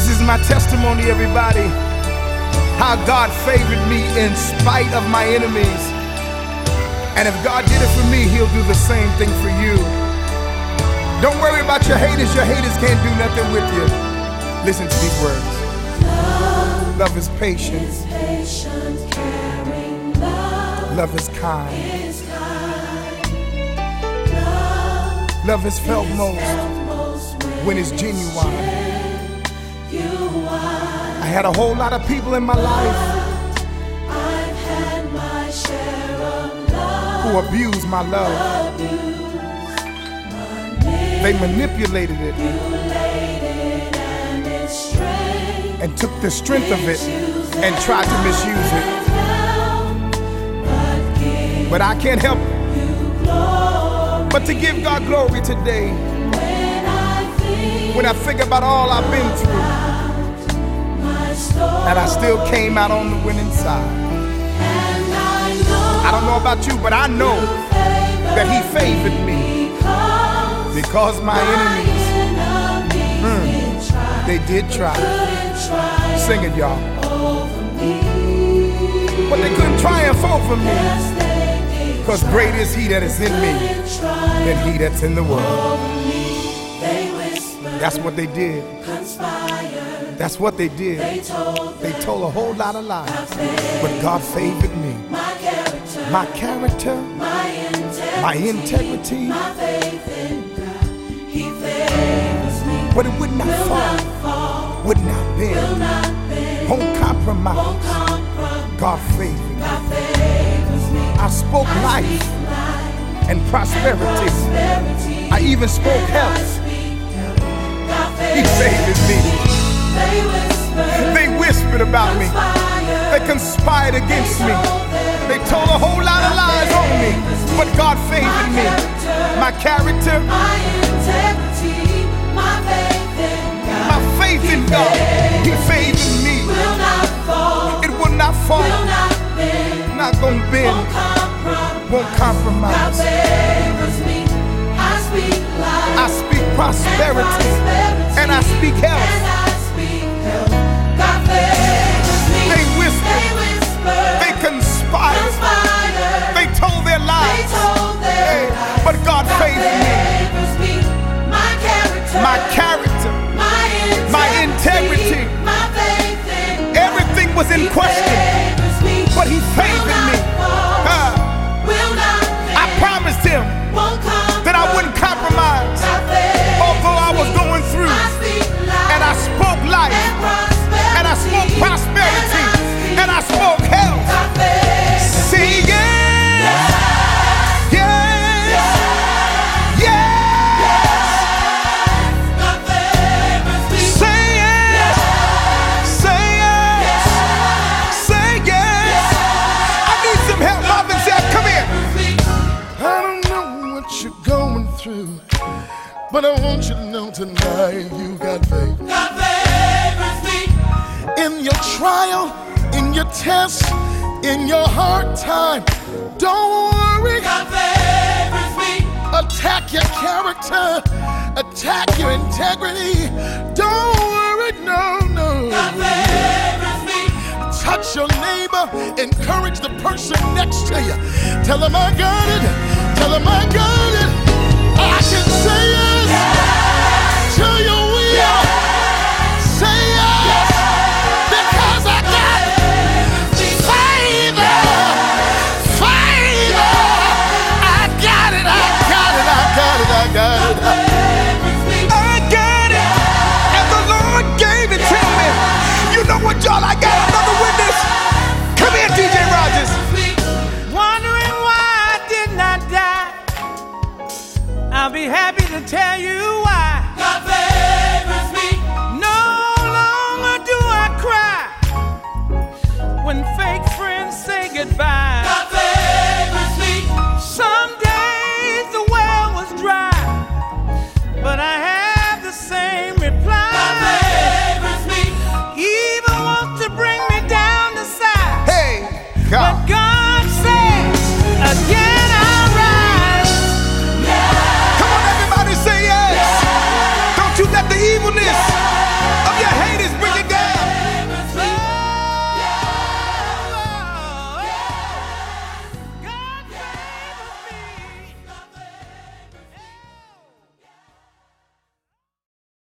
This is my testimony, everybody. How God favored me in spite of my enemies. And if God did it for me, He'll do the same thing for you. Don't worry about your haters. Your haters can't do nothing with you. Listen to these words. Love is patient. Love is kind. Love is felt most when it's genuine. I had a whole lot of people in my life who abused my love. They manipulated it and took the strength of it and tried to misuse it. But I can't help but to give God glory today. When I think about all I've been through, and I still came out on the winning side. I don't know about you, but I know that He favored me because my enemies, mm, they did try. Sing it, y'all. But they couldn't triumph over me because great is He that is in me than He that's in the world. That's what they did. That's what they did. They told a whole lot of lies. But God favored me. My character, my integrity, my faith. but it would not fall, would not bend, won't compromise. God favored me. I spoke life and prosperity. I even spoke health. He favored me. They whispered about me. They conspired against me. They told a whole lot of lies on me. But God favored me. My character, my integrity, my faith in God. my faith in God, He favored me. It will not fall, It will not gonna bend, won't compromise. I speak prosperity. And I speak in question, but He favored me. Through, but I want you to know tonight you got faith. In your trial, in your test, in your hard time, don't worry. Attack your character, attack your integrity. Don't worry, no, no. Touch your neighbor, encourage the person next to you. Tell them I got it, tell them I got it. I'll be happy to tell you why. God favors me. No longer do I cry when fake friends say goodbye.